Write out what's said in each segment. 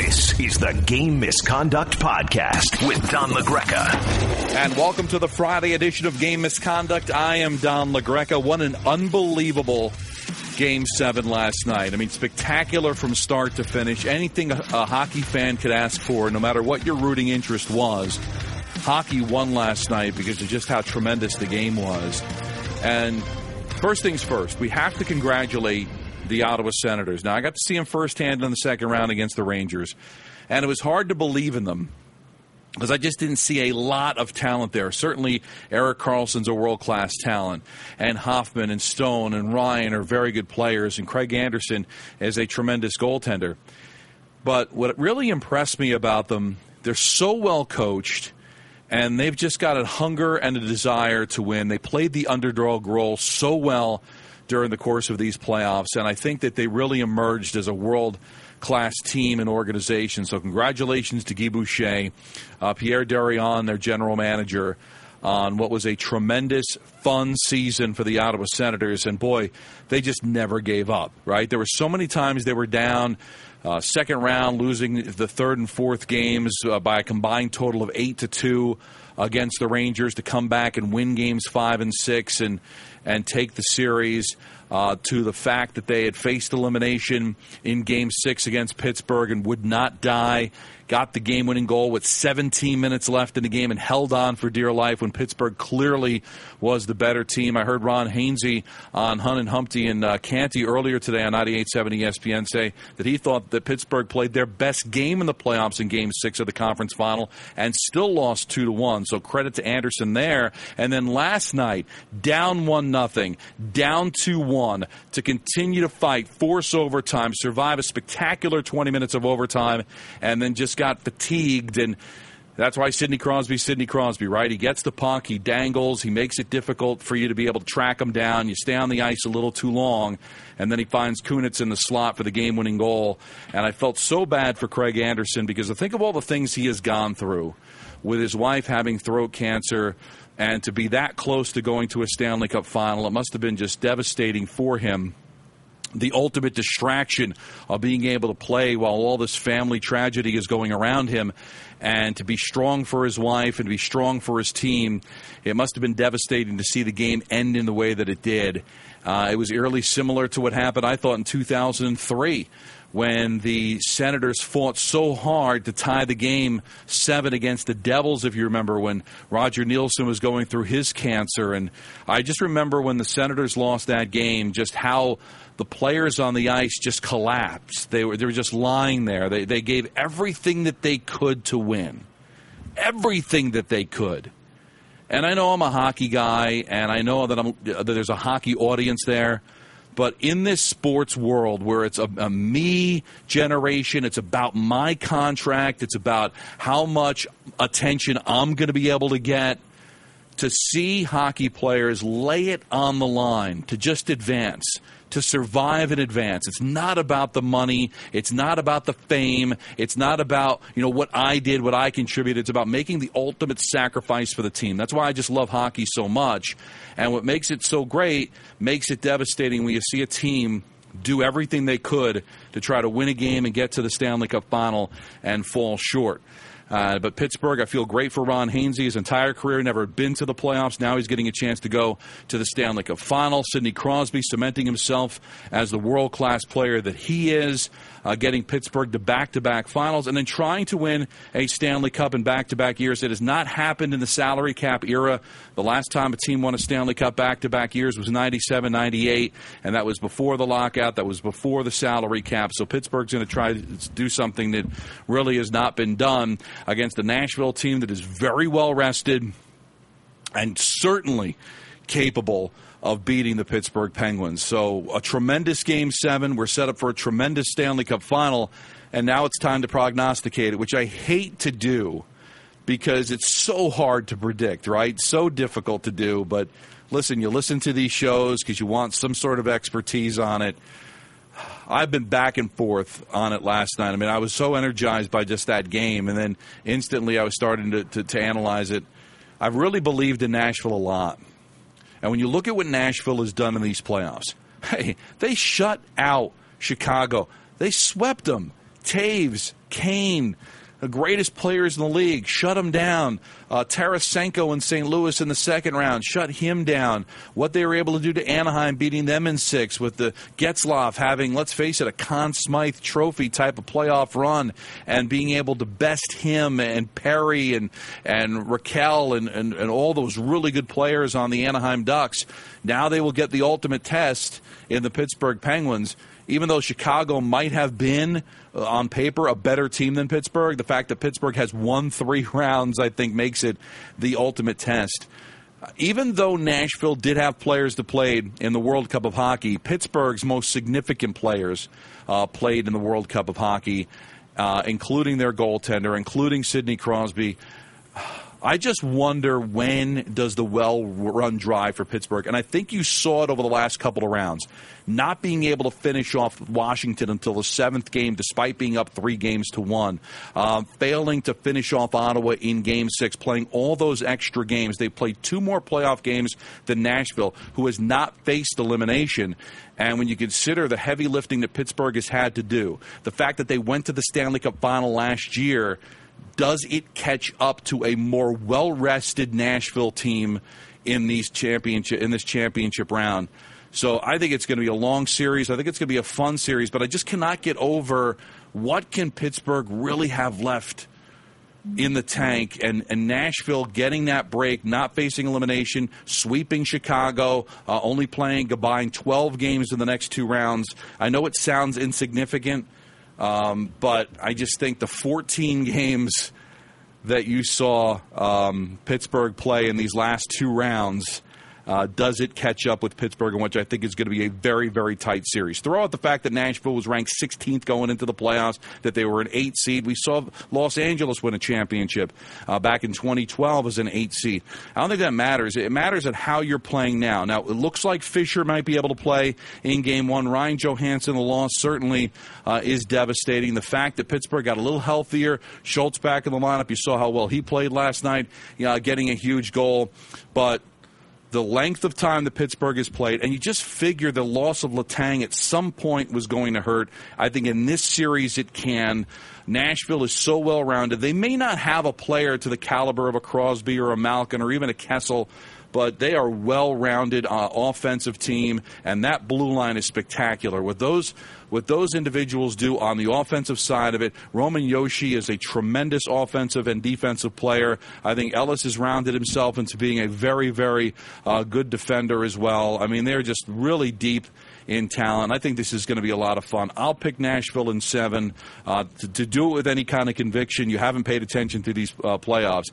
This is the Game Misconduct Podcast with Don LaGreca. And welcome to the Friday edition of Game Misconduct. I am Don LaGreca. What an unbelievable Game 7 last night. I mean, spectacular from start to finish. Anything a, a hockey fan could ask for, no matter what your rooting interest was. Hockey won last night because of just how tremendous the game was. And first things first, we have to congratulate the Ottawa Senators. Now, I got to see them firsthand in the second round against the Rangers, and it was hard to believe in them because I just didn't see a lot of talent there. Certainly, Erik Karlsson's a world class talent, and Hoffman and Stone and Ryan are very good players, and Craig Anderson is a tremendous goaltender. But what really impressed me about them, they're so well coached. And they've just got a hunger and a desire to win. They played the underdog role so well during the course of these playoffs, and I think that they really emerged as a world class team and organization. So, congratulations to Guy Boucher, uh, Pierre Dorion, their general manager, on what was a tremendous, fun season for the Ottawa Senators. And boy, they just never gave up, right? There were so many times they were down. Uh, second round, losing the third and fourth games uh, by a combined total of eight to two against the Rangers to come back and win games five and six and and take the series uh, to the fact that they had faced elimination in Game Six against Pittsburgh and would not die got the game winning goal with 17 minutes left in the game and held on for dear life when Pittsburgh clearly was the better team. I heard Ron Hainsey on Hahn and Humpty and uh, Canty earlier today on 98.7 ESPN say that he thought that Pittsburgh played their best game in the playoffs in game six of the conference final and still lost 2 to 1. So credit to Anderson there. And then last night, down 1 nothing, down 2 1 to continue to fight, force overtime, survive a spectacular 20 minutes of overtime, and then just got fatigued and that's why Sidney Crosby, Sidney Crosby, right? He gets the puck, he dangles, he makes it difficult for you to be able to track him down. You stay on the ice a little too long, and then he finds Kunitz in the slot for the game winning goal. And I felt so bad for Craig Anderson because I think of all the things he has gone through with his wife having throat cancer and to be that close to going to a Stanley Cup final. It must have been just devastating for him the ultimate distraction of being able to play while all this family tragedy is going around him and to be strong for his wife and to be strong for his team. It must have been devastating to see the game end in the way that it did. Uh, it was eerily similar to what happened, I thought, in 2003 when the Senators fought so hard to tie the game seven against the Devils, if you remember, when Roger Neilson was going through his cancer. And I just remember when the Senators lost that game, just how the players on the ice just collapsed. They were, they were just lying there. They, they gave everything that they could to win. Everything that they could. And I know I'm a hockey guy, and I know that, I'm, that there's a hockey audience there. But in this sports world where it's a, a, me generation, it's about my contract, it's about how much attention I'm going to be able to get, to see hockey players lay it on the line to just advance, to survive and advance. It's not about the money. It's not about the fame. It's not about, you know, what I did, what I contributed. It's about making the ultimate sacrifice for the team. That's why I just love hockey so much. And what makes it so great makes it devastating when you see a team do everything they could to try to win a game and get to the Stanley Cup final and fall short. Uh, but Pittsburgh, I feel great for Ron Hainsey. His entire career never been to the playoffs. Now he's getting a chance to go to the Stanley Cup final. Sidney Crosby cementing himself as the world class player that he is uh, getting Pittsburgh to back to back finals, and then trying to win a Stanley Cup in back to back years. It has not happened in the salary cap era. The last time a team won a Stanley Cup back to back years was 97 98, and that was before the lockout, that was before the salary cap. So Pittsburgh's going to try to do something that really has not been done against the Nashville team that is very well rested and certainly capable of beating the Pittsburgh Penguins. So a tremendous game seven. We're set up for a tremendous Stanley Cup final, and now it's time to prognosticate it, which I hate to do because it's so hard to predict, right? So difficult to do. But listen, you listen to these shows because you want some sort of expertise on it. I've been back and forth on it last night. I mean, I was so energized by just that game, and then instantly I was starting to, to, to analyze it. I've really believed in Nashville a lot. And when you look at what Nashville has done in these playoffs, hey, they shut out Chicago. They swept them Toews, Kane, the greatest players in the league, shut them down. Uh, Tarasenko in St. Louis in the second round, shut him down. What they were able to do to Anaheim, beating them in six, with the Getzlaf having, let's face it, a Conn Smythe Trophy type of playoff run, and being able to best him and Perry and and Rakell and, and, and all those really good players on the Anaheim Ducks. Now they will get the ultimate test in the Pittsburgh Penguins even though Chicago might have been uh, on paper a better team than Pittsburgh, the fact that Pittsburgh has won three rounds, I think, makes it the ultimate test. Even though Nashville did have players that played in the World Cup of Hockey, Pittsburgh's most significant players uh, played in the World Cup of Hockey, uh, including their goaltender, including Sidney Crosby. I just wonder when does the well run dry for Pittsburgh, and I think you saw it over the last couple of rounds. Not being able to finish off Washington until the seventh game, despite being up three games to one, um, failing to finish off Ottawa in Game Six, playing all those extra games. They played two more playoff games than Nashville, who has not faced elimination. And when you consider the heavy lifting that Pittsburgh has had to do, the fact that they went to the Stanley Cup final last year does it catch up to a more well rested Nashville team in these championship in this championship round? So I think it's going to be a long series. I think it's going to be a fun series, but I just cannot get over what can Pittsburgh really have left in the tank and, and Nashville getting that break, not facing elimination, sweeping Chicago, uh, only playing combined 12 games in the next two rounds. I know it sounds insignificant, um, but I just think the 14 games that you saw um, Pittsburgh play in these last two rounds uh, does it catch up with Pittsburgh, which I think is going to be a very, very tight series? Throw out the fact that Nashville was ranked 16th going into the playoffs, that they were an eight seed. We saw Los Angeles win a championship uh, back in 2012 as an eight seed. I don't think that matters. It matters at how you're playing now. Now, it looks like Fisher might be able to play in game one. Ryan Johansen, the loss certainly uh, is devastating. The fact that Pittsburgh got a little healthier, Schultz back in the lineup, you saw how well he played last night, getting a huge goal. But the length of time that Pittsburgh has played, and you just figure the loss of Letang at some point was going to hurt. I think in this series it can. Nashville is so well rounded. They may not have a player to the caliber of a Crosby or a Malkin or even a Kessel but they are well-rounded uh, offensive team, and that blue line is spectacular. What those what those individuals do on the offensive side of it, Roman Josi is a tremendous offensive and defensive player. I think Ellis has rounded himself into being a very, very uh, good defender as well. I mean, they're just really deep in talent. I think this is going to be a lot of fun. I'll pick Nashville in seven. Uh, to, to, do it with any kind of conviction, you haven't paid attention to these uh, playoffs.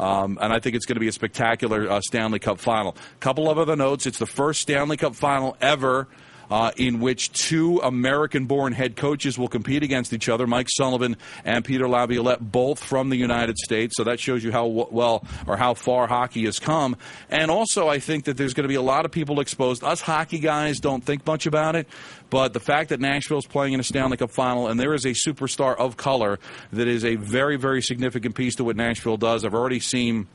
Um, and I think it's going to be a spectacular uh, Stanley Cup final. Couple of other notes. It's the first Stanley Cup final ever uh, in which two American born head coaches will compete against each other Mike Sullivan and Peter Laviolette, both from the United States. So that shows you how well or how far hockey has come. And also, I think that there's going to be a lot of people exposed. Us hockey guys don't think much about it, but the fact that Nashville's playing in a Stanley Cup final and there is a superstar of color that is a very, very significant piece to what Nashville does. I've already seen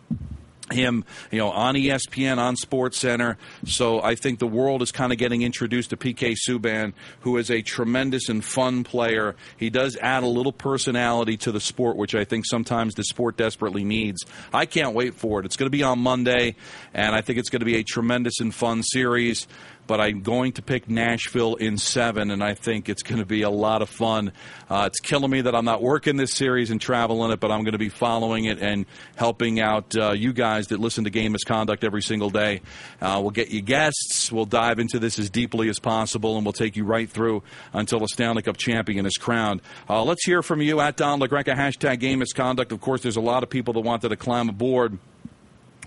him, you know, on ESPN, on Sports Center. So I think the world is kind of getting introduced to PK Subban, who is a tremendous and fun player. He does add a little personality to the sport, which I think sometimes the sport desperately needs. I can't wait for it. It's going to be on Monday, and I think it's going to be a tremendous and fun series but I'm going to pick Nashville in seven, and I think it's going to be a lot of fun. Uh, it's killing me that I'm not working this series and traveling it, but I'm going to be following it and helping out uh, you guys that listen to Game Misconduct every single day. Uh, we'll get you guests. We'll dive into this as deeply as possible, and we'll take you right through until the Stanley Cup champion is crowned. Uh, let's hear from you at Don LaGreca, hashtag Game Misconduct. Of course, there's a lot of people that wanted to climb aboard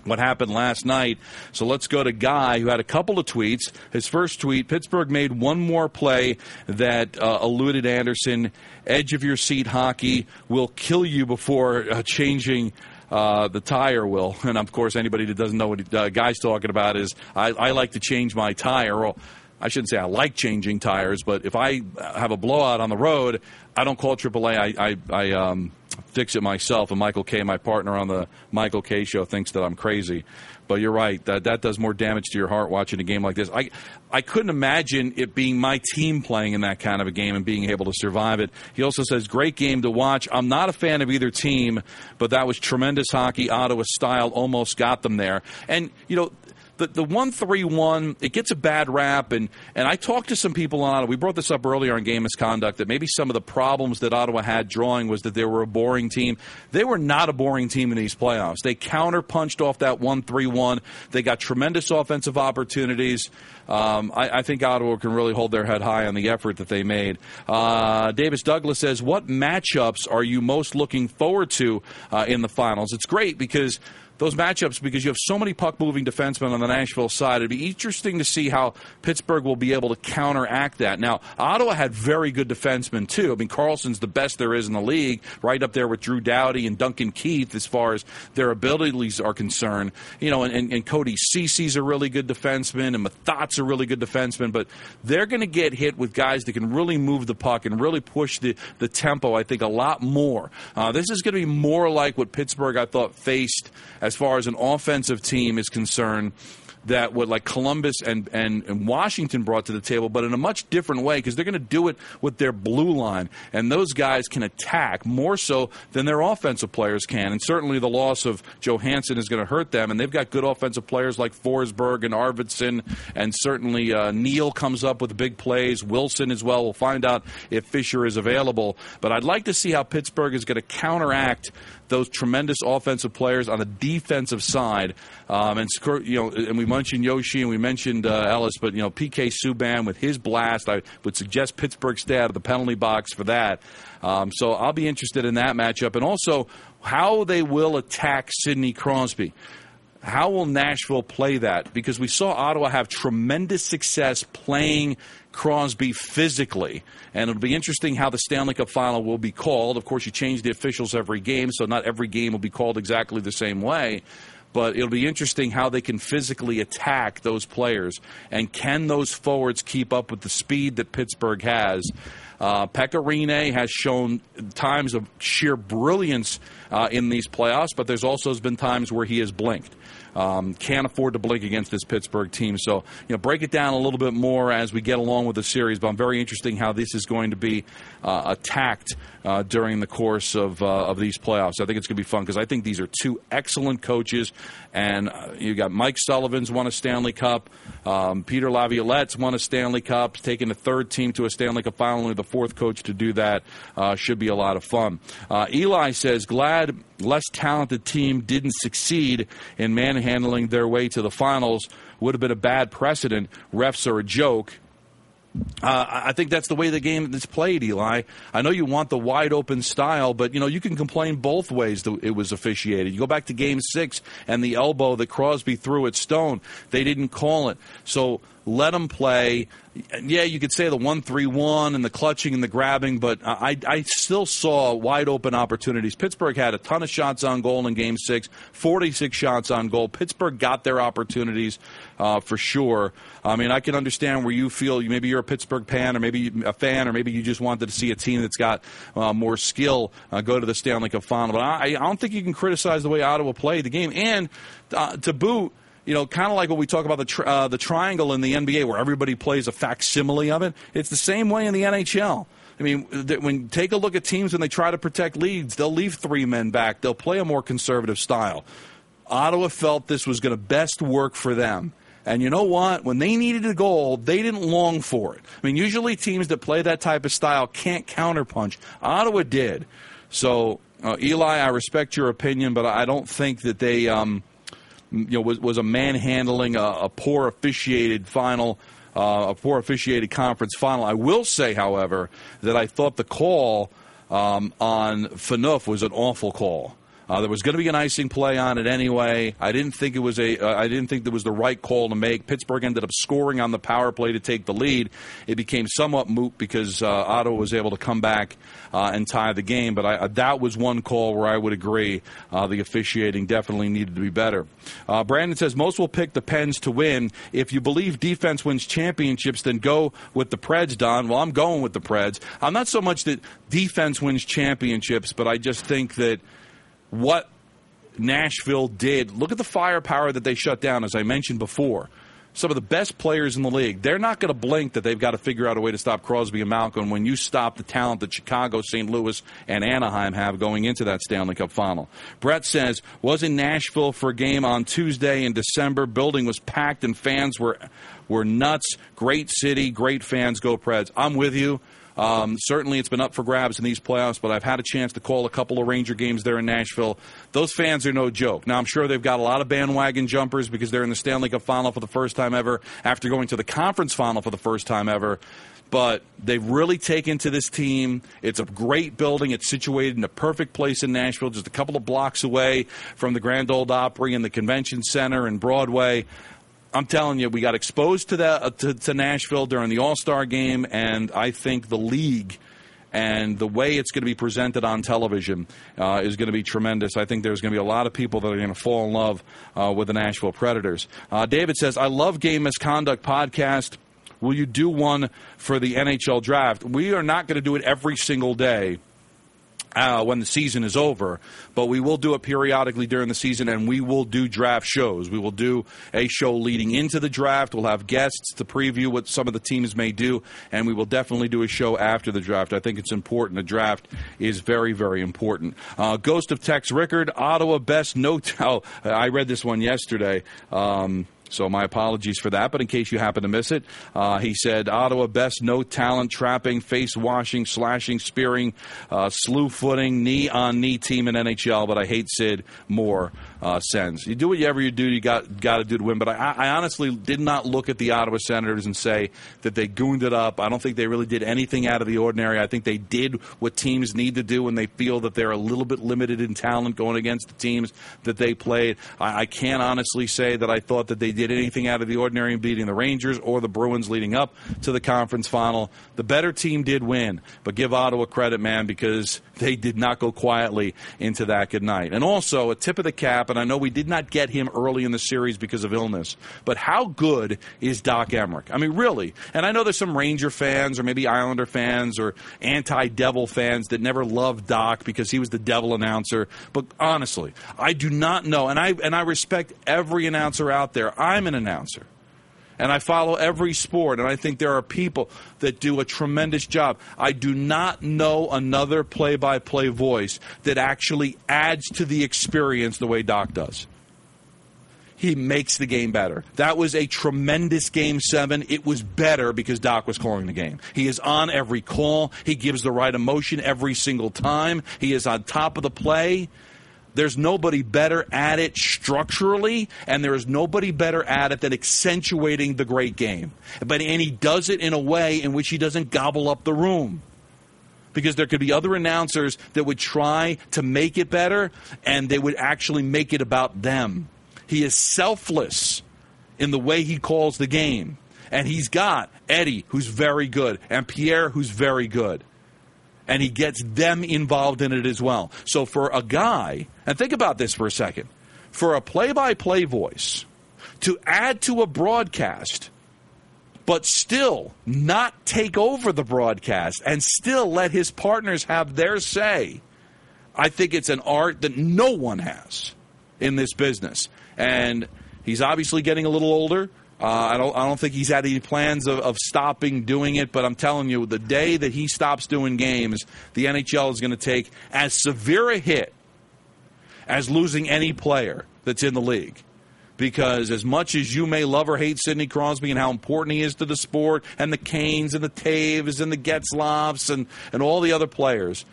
what happened last night. So let's go to Guy, who had a couple of tweets. His first tweet Pittsburgh made one more play that uh, eluded Anderson. Edge of your seat hockey will kill you before uh, changing. Uh, the tire will, and of course, anybody that doesn't know what uh, Guy's talking about is I, I like to change my tire. Well, I shouldn't say I like changing tires, but if I have a blowout on the road, I don't call AAA. I, I, I um, fix it myself. And Michael Kay, my partner on the Michael Kay show, thinks that I'm crazy. But you're right. That that does more damage to your heart watching a game like this. I I couldn't imagine it being my team playing in that kind of a game and being able to survive it. He also says, "Great game to watch. I'm not a fan of either team, but that was tremendous hockey. Ottawa style almost got them there." And you know, the the one three one it gets a bad rap and and I talked to some people on Ottawa. We brought this up earlier on game misconduct that maybe some of the problems that Ottawa had drawing was that they were a boring team. They were not a boring team in these playoffs. They counterpunched off that one three one. They got tremendous offensive opportunities. Um, I, I, think Ottawa can really hold their head high on the effort that they made. Uh, Davis Douglas says, "What matchups are you most looking forward to uh, in the finals?" It's great because those matchups because you have so many puck moving defensemen on the Nashville side. It'd be interesting to see how Pittsburgh will be able to counteract that. Now, Ottawa had very good defensemen too. I mean, Karlsson's the best there is in the league, right up there with Drew Doughty and Duncan Keith as far as their abilities are concerned. You know, and, and, and Cody Ceci's a really good defenseman, and Methot's a really good defenseman, but they're going to get hit with guys that can really move the puck and really push the, the tempo, I think, a lot more. Uh, this is going to be more like what Pittsburgh, I thought, faced as far as an offensive team is concerned that what like Columbus and, and, and Washington brought to the table, but in a much different way because they're going to do it with their blue line. And those guys can attack more so than their offensive players can. And certainly the loss of Johansen is going to hurt them. And they've got good offensive players like Forsberg and Arvidsson. And certainly uh, Neal comes up with big plays. Wilson as well. We'll find out if Fisher is available. But I'd like to see how Pittsburgh is going to counteract those tremendous offensive players on the defensive side. Um, and you know, and we mentioned Josi and we mentioned uh, Ellis, but you know, PK Subban with his blast, I would suggest Pittsburgh stay out of the penalty box for that. Um, so I'll be interested in that matchup, and also how they will attack Sidney Crosby. How will Nashville play that? Because we saw Ottawa have tremendous success playing Crosby physically. And it'll be interesting how the Stanley Cup final will be called. Of course, you change the officials every game, so not every game will be called exactly the same way. But it'll be interesting how they can physically attack those players. And can those forwards keep up with the speed that Pittsburgh has? Uh, Pekka Rinne has shown times of sheer brilliance uh, in these playoffs, but there's also been times where he has blinked. Um, can't afford to blink against this Pittsburgh team. So, you know, break it down a little bit more as we get along with the series. But I'm very interested in how this is going to be uh, attacked uh, during the course of, uh, of these playoffs. I think it's going to be fun because I think these are two excellent coaches. And uh, you got Mike Sullivan's won a Stanley Cup. Um, Peter Laviolette's won a Stanley Cup, taking the third team to a Stanley Cup final. Only the fourth coach to do that uh, should be a lot of fun. Eli says, glad less talented team didn't succeed in manhandling their way to the finals. Would have been a bad precedent. Refs are a joke. Uh, I think that's the way the game is played, Eli. I know you want the wide open style, but you know you can complain both ways that it was officiated. You go back to Game Six and the elbow that Crosby threw at Stone; they didn't call it. So let them play. Yeah, you could say the one three one and the clutching and the grabbing, but I I still saw wide open opportunities. Pittsburgh had a ton of shots on goal in Game Six, forty six shots on goal. Pittsburgh got their opportunities uh, for sure. I mean, I can understand where you feel maybe you're a Pittsburgh fan, or maybe a fan, or maybe you just wanted to see a team that's got uh, more skill uh, go to the Stanley Cup final. But I, I don't think you can criticize the way Ottawa played the game, and uh, to boot you know, kind of like when we talk about the tri- uh, the triangle in the NBA, where everybody plays a facsimile of it. It's the same way in the NHL. I mean, when take a look at teams when they try to protect leads, they'll leave three men back. They'll play a more conservative style. Ottawa felt this was going to best work for them. And you know what? When they needed a goal, they didn't long for it. I mean, usually teams that play that type of style can't counterpunch. Ottawa did. So, uh, Eli, I respect your opinion, but I don't think that they. Um, you know, was, was a manhandling, a, a poor officiated final, uh, a poor officiated conference final. I will say, however, that I thought the call um, on Phaneuf was an awful call. Uh, there was going to be an icing play on it anyway. I didn't think it was a. Uh, I didn't think that was the right call to make. Pittsburgh ended up scoring on the power play to take the lead. It became somewhat moot because uh, Ottawa was able to come back uh, and tie the game. But I, uh, that was one call where I would agree uh, the officiating definitely needed to be better. Brandon says most will pick the Pens to win. If you believe defense wins championships, then go with the Preds, Don. Well, I'm going with the Preds. I'm not so much that defense wins championships, but I just think that what Nashville did. Look at the firepower that they shut down, as I mentioned before. Some of the best players in the league. They're not going to blink that they've got to figure out a way to stop Crosby and Malkin when you stop the talent that Chicago, St. Louis, and Anaheim have going into that Stanley Cup final. Brett says, was in Nashville for a game on Tuesday in December. Building was packed and fans were were nuts. Great city, great fans. Go Preds. I'm with you. Um, certainly, it's been up for grabs in these playoffs, but I've had a chance to call a couple of Ranger games there in Nashville. Those fans are no joke. Now, I'm sure they've got a lot of bandwagon jumpers because they're in the Stanley Cup final for the first time ever after going to the conference final for the first time ever but they've really taken to this team. It's a great building. It's situated in a perfect place in Nashville, just a couple of blocks away from the Grand Ole Opry and the Convention Center and Broadway. I'm telling you, we got exposed to that uh, to, to Nashville during the All Star game, and I think the league and the way it's going to be presented on television uh, is going to be tremendous. I think there's going to be a lot of people that are going to fall in love uh, with the Nashville Predators. Uh, David says, "I love game misconduct podcast." Will you do one for the NHL draft? We are not going to do it every single day uh, when the season is over, but we will do it periodically during the season, and we will do draft shows. We will do a show leading into the draft. We'll have guests to preview what some of the teams may do, and we will definitely do a show after the draft. I think it's important. The draft is very, very important. Uh, Ghost of Tex Rickard, Ottawa best no. Oh, I read this one yesterday. Um, so my apologies for that. But in case you happen to miss it, uh, he said Ottawa best no talent trapping, face washing, slashing, spearing, uh, slew footing, knee on knee team in NHL. But I hate Sid more uh, sends. You do whatever you do, you got got to do to win. But I, I, honestly did not look at the Ottawa Senators and say that they gooned it up. I don't think they really did anything out of the ordinary. I think they did what teams need to do when they feel that they're a little bit limited in talent going against the teams that they played. I, I can't honestly say that I thought that they did anything out of the ordinary in beating the Rangers or the Bruins leading up to the conference final. The better team did win, but give Ottawa credit, man, because they did not go quietly into that good night. And also a tip of the cap and I know we did not get him early in the series because of illness, but how good is Doc Emrick? I mean, really. And I know there's some Ranger fans or maybe Islander fans or anti-Devil fans that never loved Doc because he was the Devil announcer. But honestly, I do not know, and I and I respect every announcer out there. I'm an announcer and I follow every sport, and I think there are people that do a tremendous job. I do not know another play by play voice that actually adds to the experience the way Doc does. He makes the game better. That was a tremendous game seven. It was better because Doc was calling the game. He is on every call. He gives the right emotion every single time. He is on top of the play. There's nobody better at it structurally, and there is nobody better at it than accentuating the great game. But and he does it in a way in which he doesn't gobble up the room. Because there could be other announcers that would try to make it better, and they would actually make it about them. He is selfless in the way he calls the game. And he's got Eddie, who's very good, and Pierre, who's very good and he gets them involved in it as well. So for a guy, and think about this for a second, for a play by play voice to add to a broadcast, but still not take over the broadcast and still let his partners have their say, I think it's an art that no one has in this business. And he's obviously getting a little older. Uh, I don't. I don't think he's had any plans of, of, stopping doing it. But I'm telling you, the day that he stops doing games, the NHL is going to take as severe a hit as losing any player that's in the league. Because as much as you may love or hate Sidney Crosby and how important he is to the sport, and the Kanes and the Toews and the Getzlafs and, and all the other players,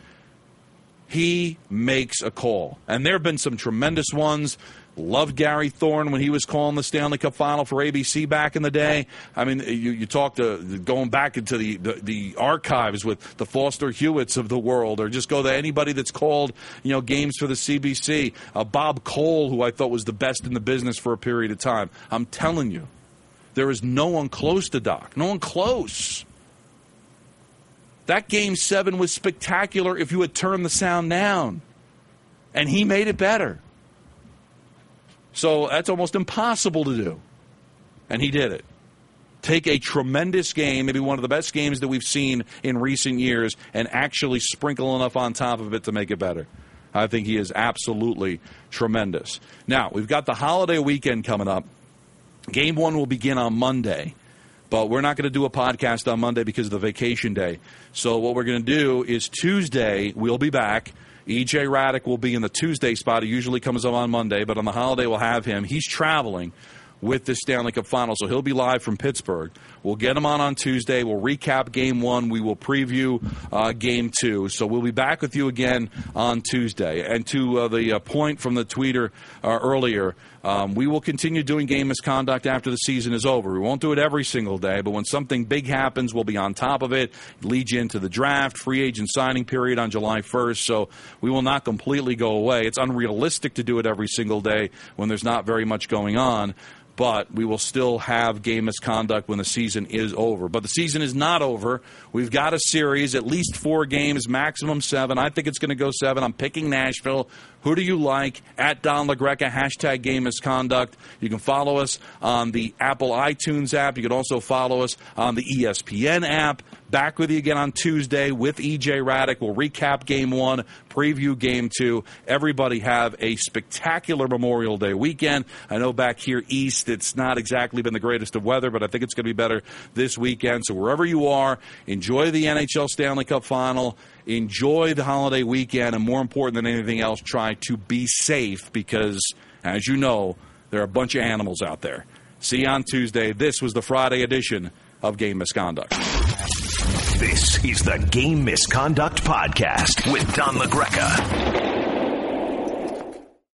he makes a call. And there have been some tremendous ones Loved Gary Thorne when he was calling the Stanley Cup Final for ABC back in the day. I mean, you, you talk to going back into the, the, the archives with the Foster Hewitts of the world, or just go to anybody that's called you know games for the CBC. Uh, Bob Cole, who I thought was the best in the business for a period of time. I'm telling you, there is no one close to Doc. No one close. That game seven was spectacular if you had turned the sound down. And he made it better. So that's almost impossible to do. And he did it. Take a tremendous game, maybe one of the best games that we've seen in recent years, and actually sprinkle enough on top of it to make it better. I think he is absolutely tremendous. Now, we've got the holiday weekend coming up. Game one will begin on Monday, but we're not going to do a podcast on Monday because of the vacation day. So, what we're going to do is Tuesday, we'll be back EJ Hradek will be in the Tuesday spot. He usually comes up on Monday, but on the holiday we'll have him. He's traveling with the Stanley Cup Final, so he'll be live from Pittsburgh. We'll get him on on Tuesday. We'll recap Game One. We will preview uh, Game Two. So we'll be back with you again on Tuesday. And to uh, the uh, point from the tweeter uh, earlier. Um, we will continue doing game misconduct after the season is over. We won't do it every single day, but when something big happens, we'll be on top of it. Lead you into the draft, free agent signing period on July 1st. So we will not completely go away. It's unrealistic to do it every single day when there's not very much going on but we will still have game misconduct when the season is over. But the season is not over. We've got a series, at least four games, maximum seven. I think it's going to go seven. I'm picking Nashville. Who do you like? At Don LaGreca, hashtag game misconduct. You can follow us on the Apple iTunes app. You can also follow us on the ESPN app. Back with you again on Tuesday with EJ Hradek. We'll recap game one, preview game two. Everybody have a spectacular Memorial Day weekend. I know back here east it's not exactly been the greatest of weather, but I think it's going to be better this weekend. So wherever you are, enjoy the NHL Stanley Cup final enjoy the holiday weekend, and more important than anything else, try to be safe because, as you know, there are a bunch of animals out there. See you on Tuesday. This was the Friday edition of Game Misconduct. This is the Game Misconduct Podcast with Don LaGreca.